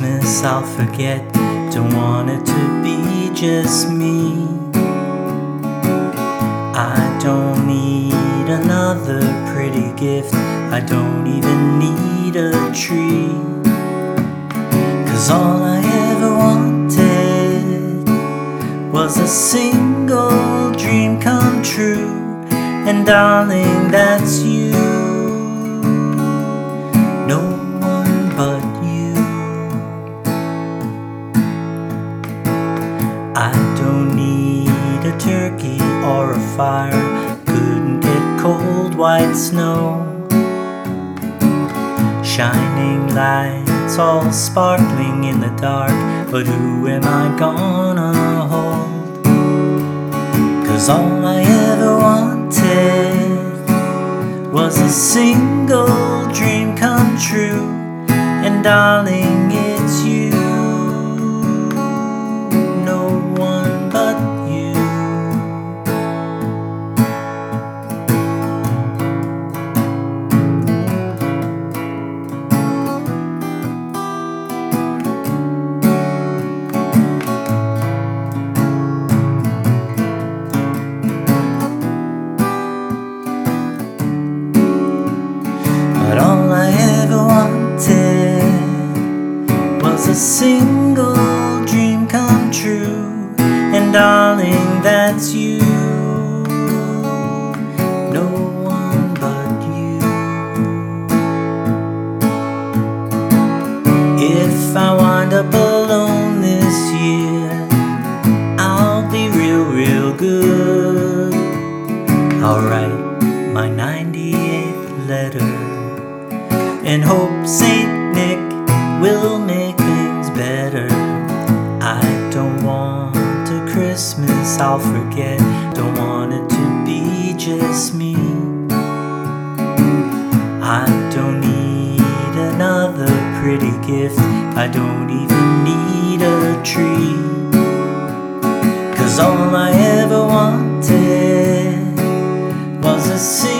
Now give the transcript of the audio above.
Christmas I'll forget. Don't want it to be just me. I don't need another pretty gift. I don't even need a tree. Cause all I ever wanted was a single dream come true. And darling, that's you. Need a turkey or a fire. Couldn't get cold white snow. Shining lights all sparkling in the dark. But who am I gonna hold? Cause all I ever wanted was a single dream come true. And darling, single dream come true. And darling, that's you. No one but you. If I wind up alone this year, I'll be real, real good. I'll write my 98th letter and hope Saint Nick I'll forget, don't want it to be just me. I don't need another pretty gift, I don't even need a tree. Cause all I ever wanted was a single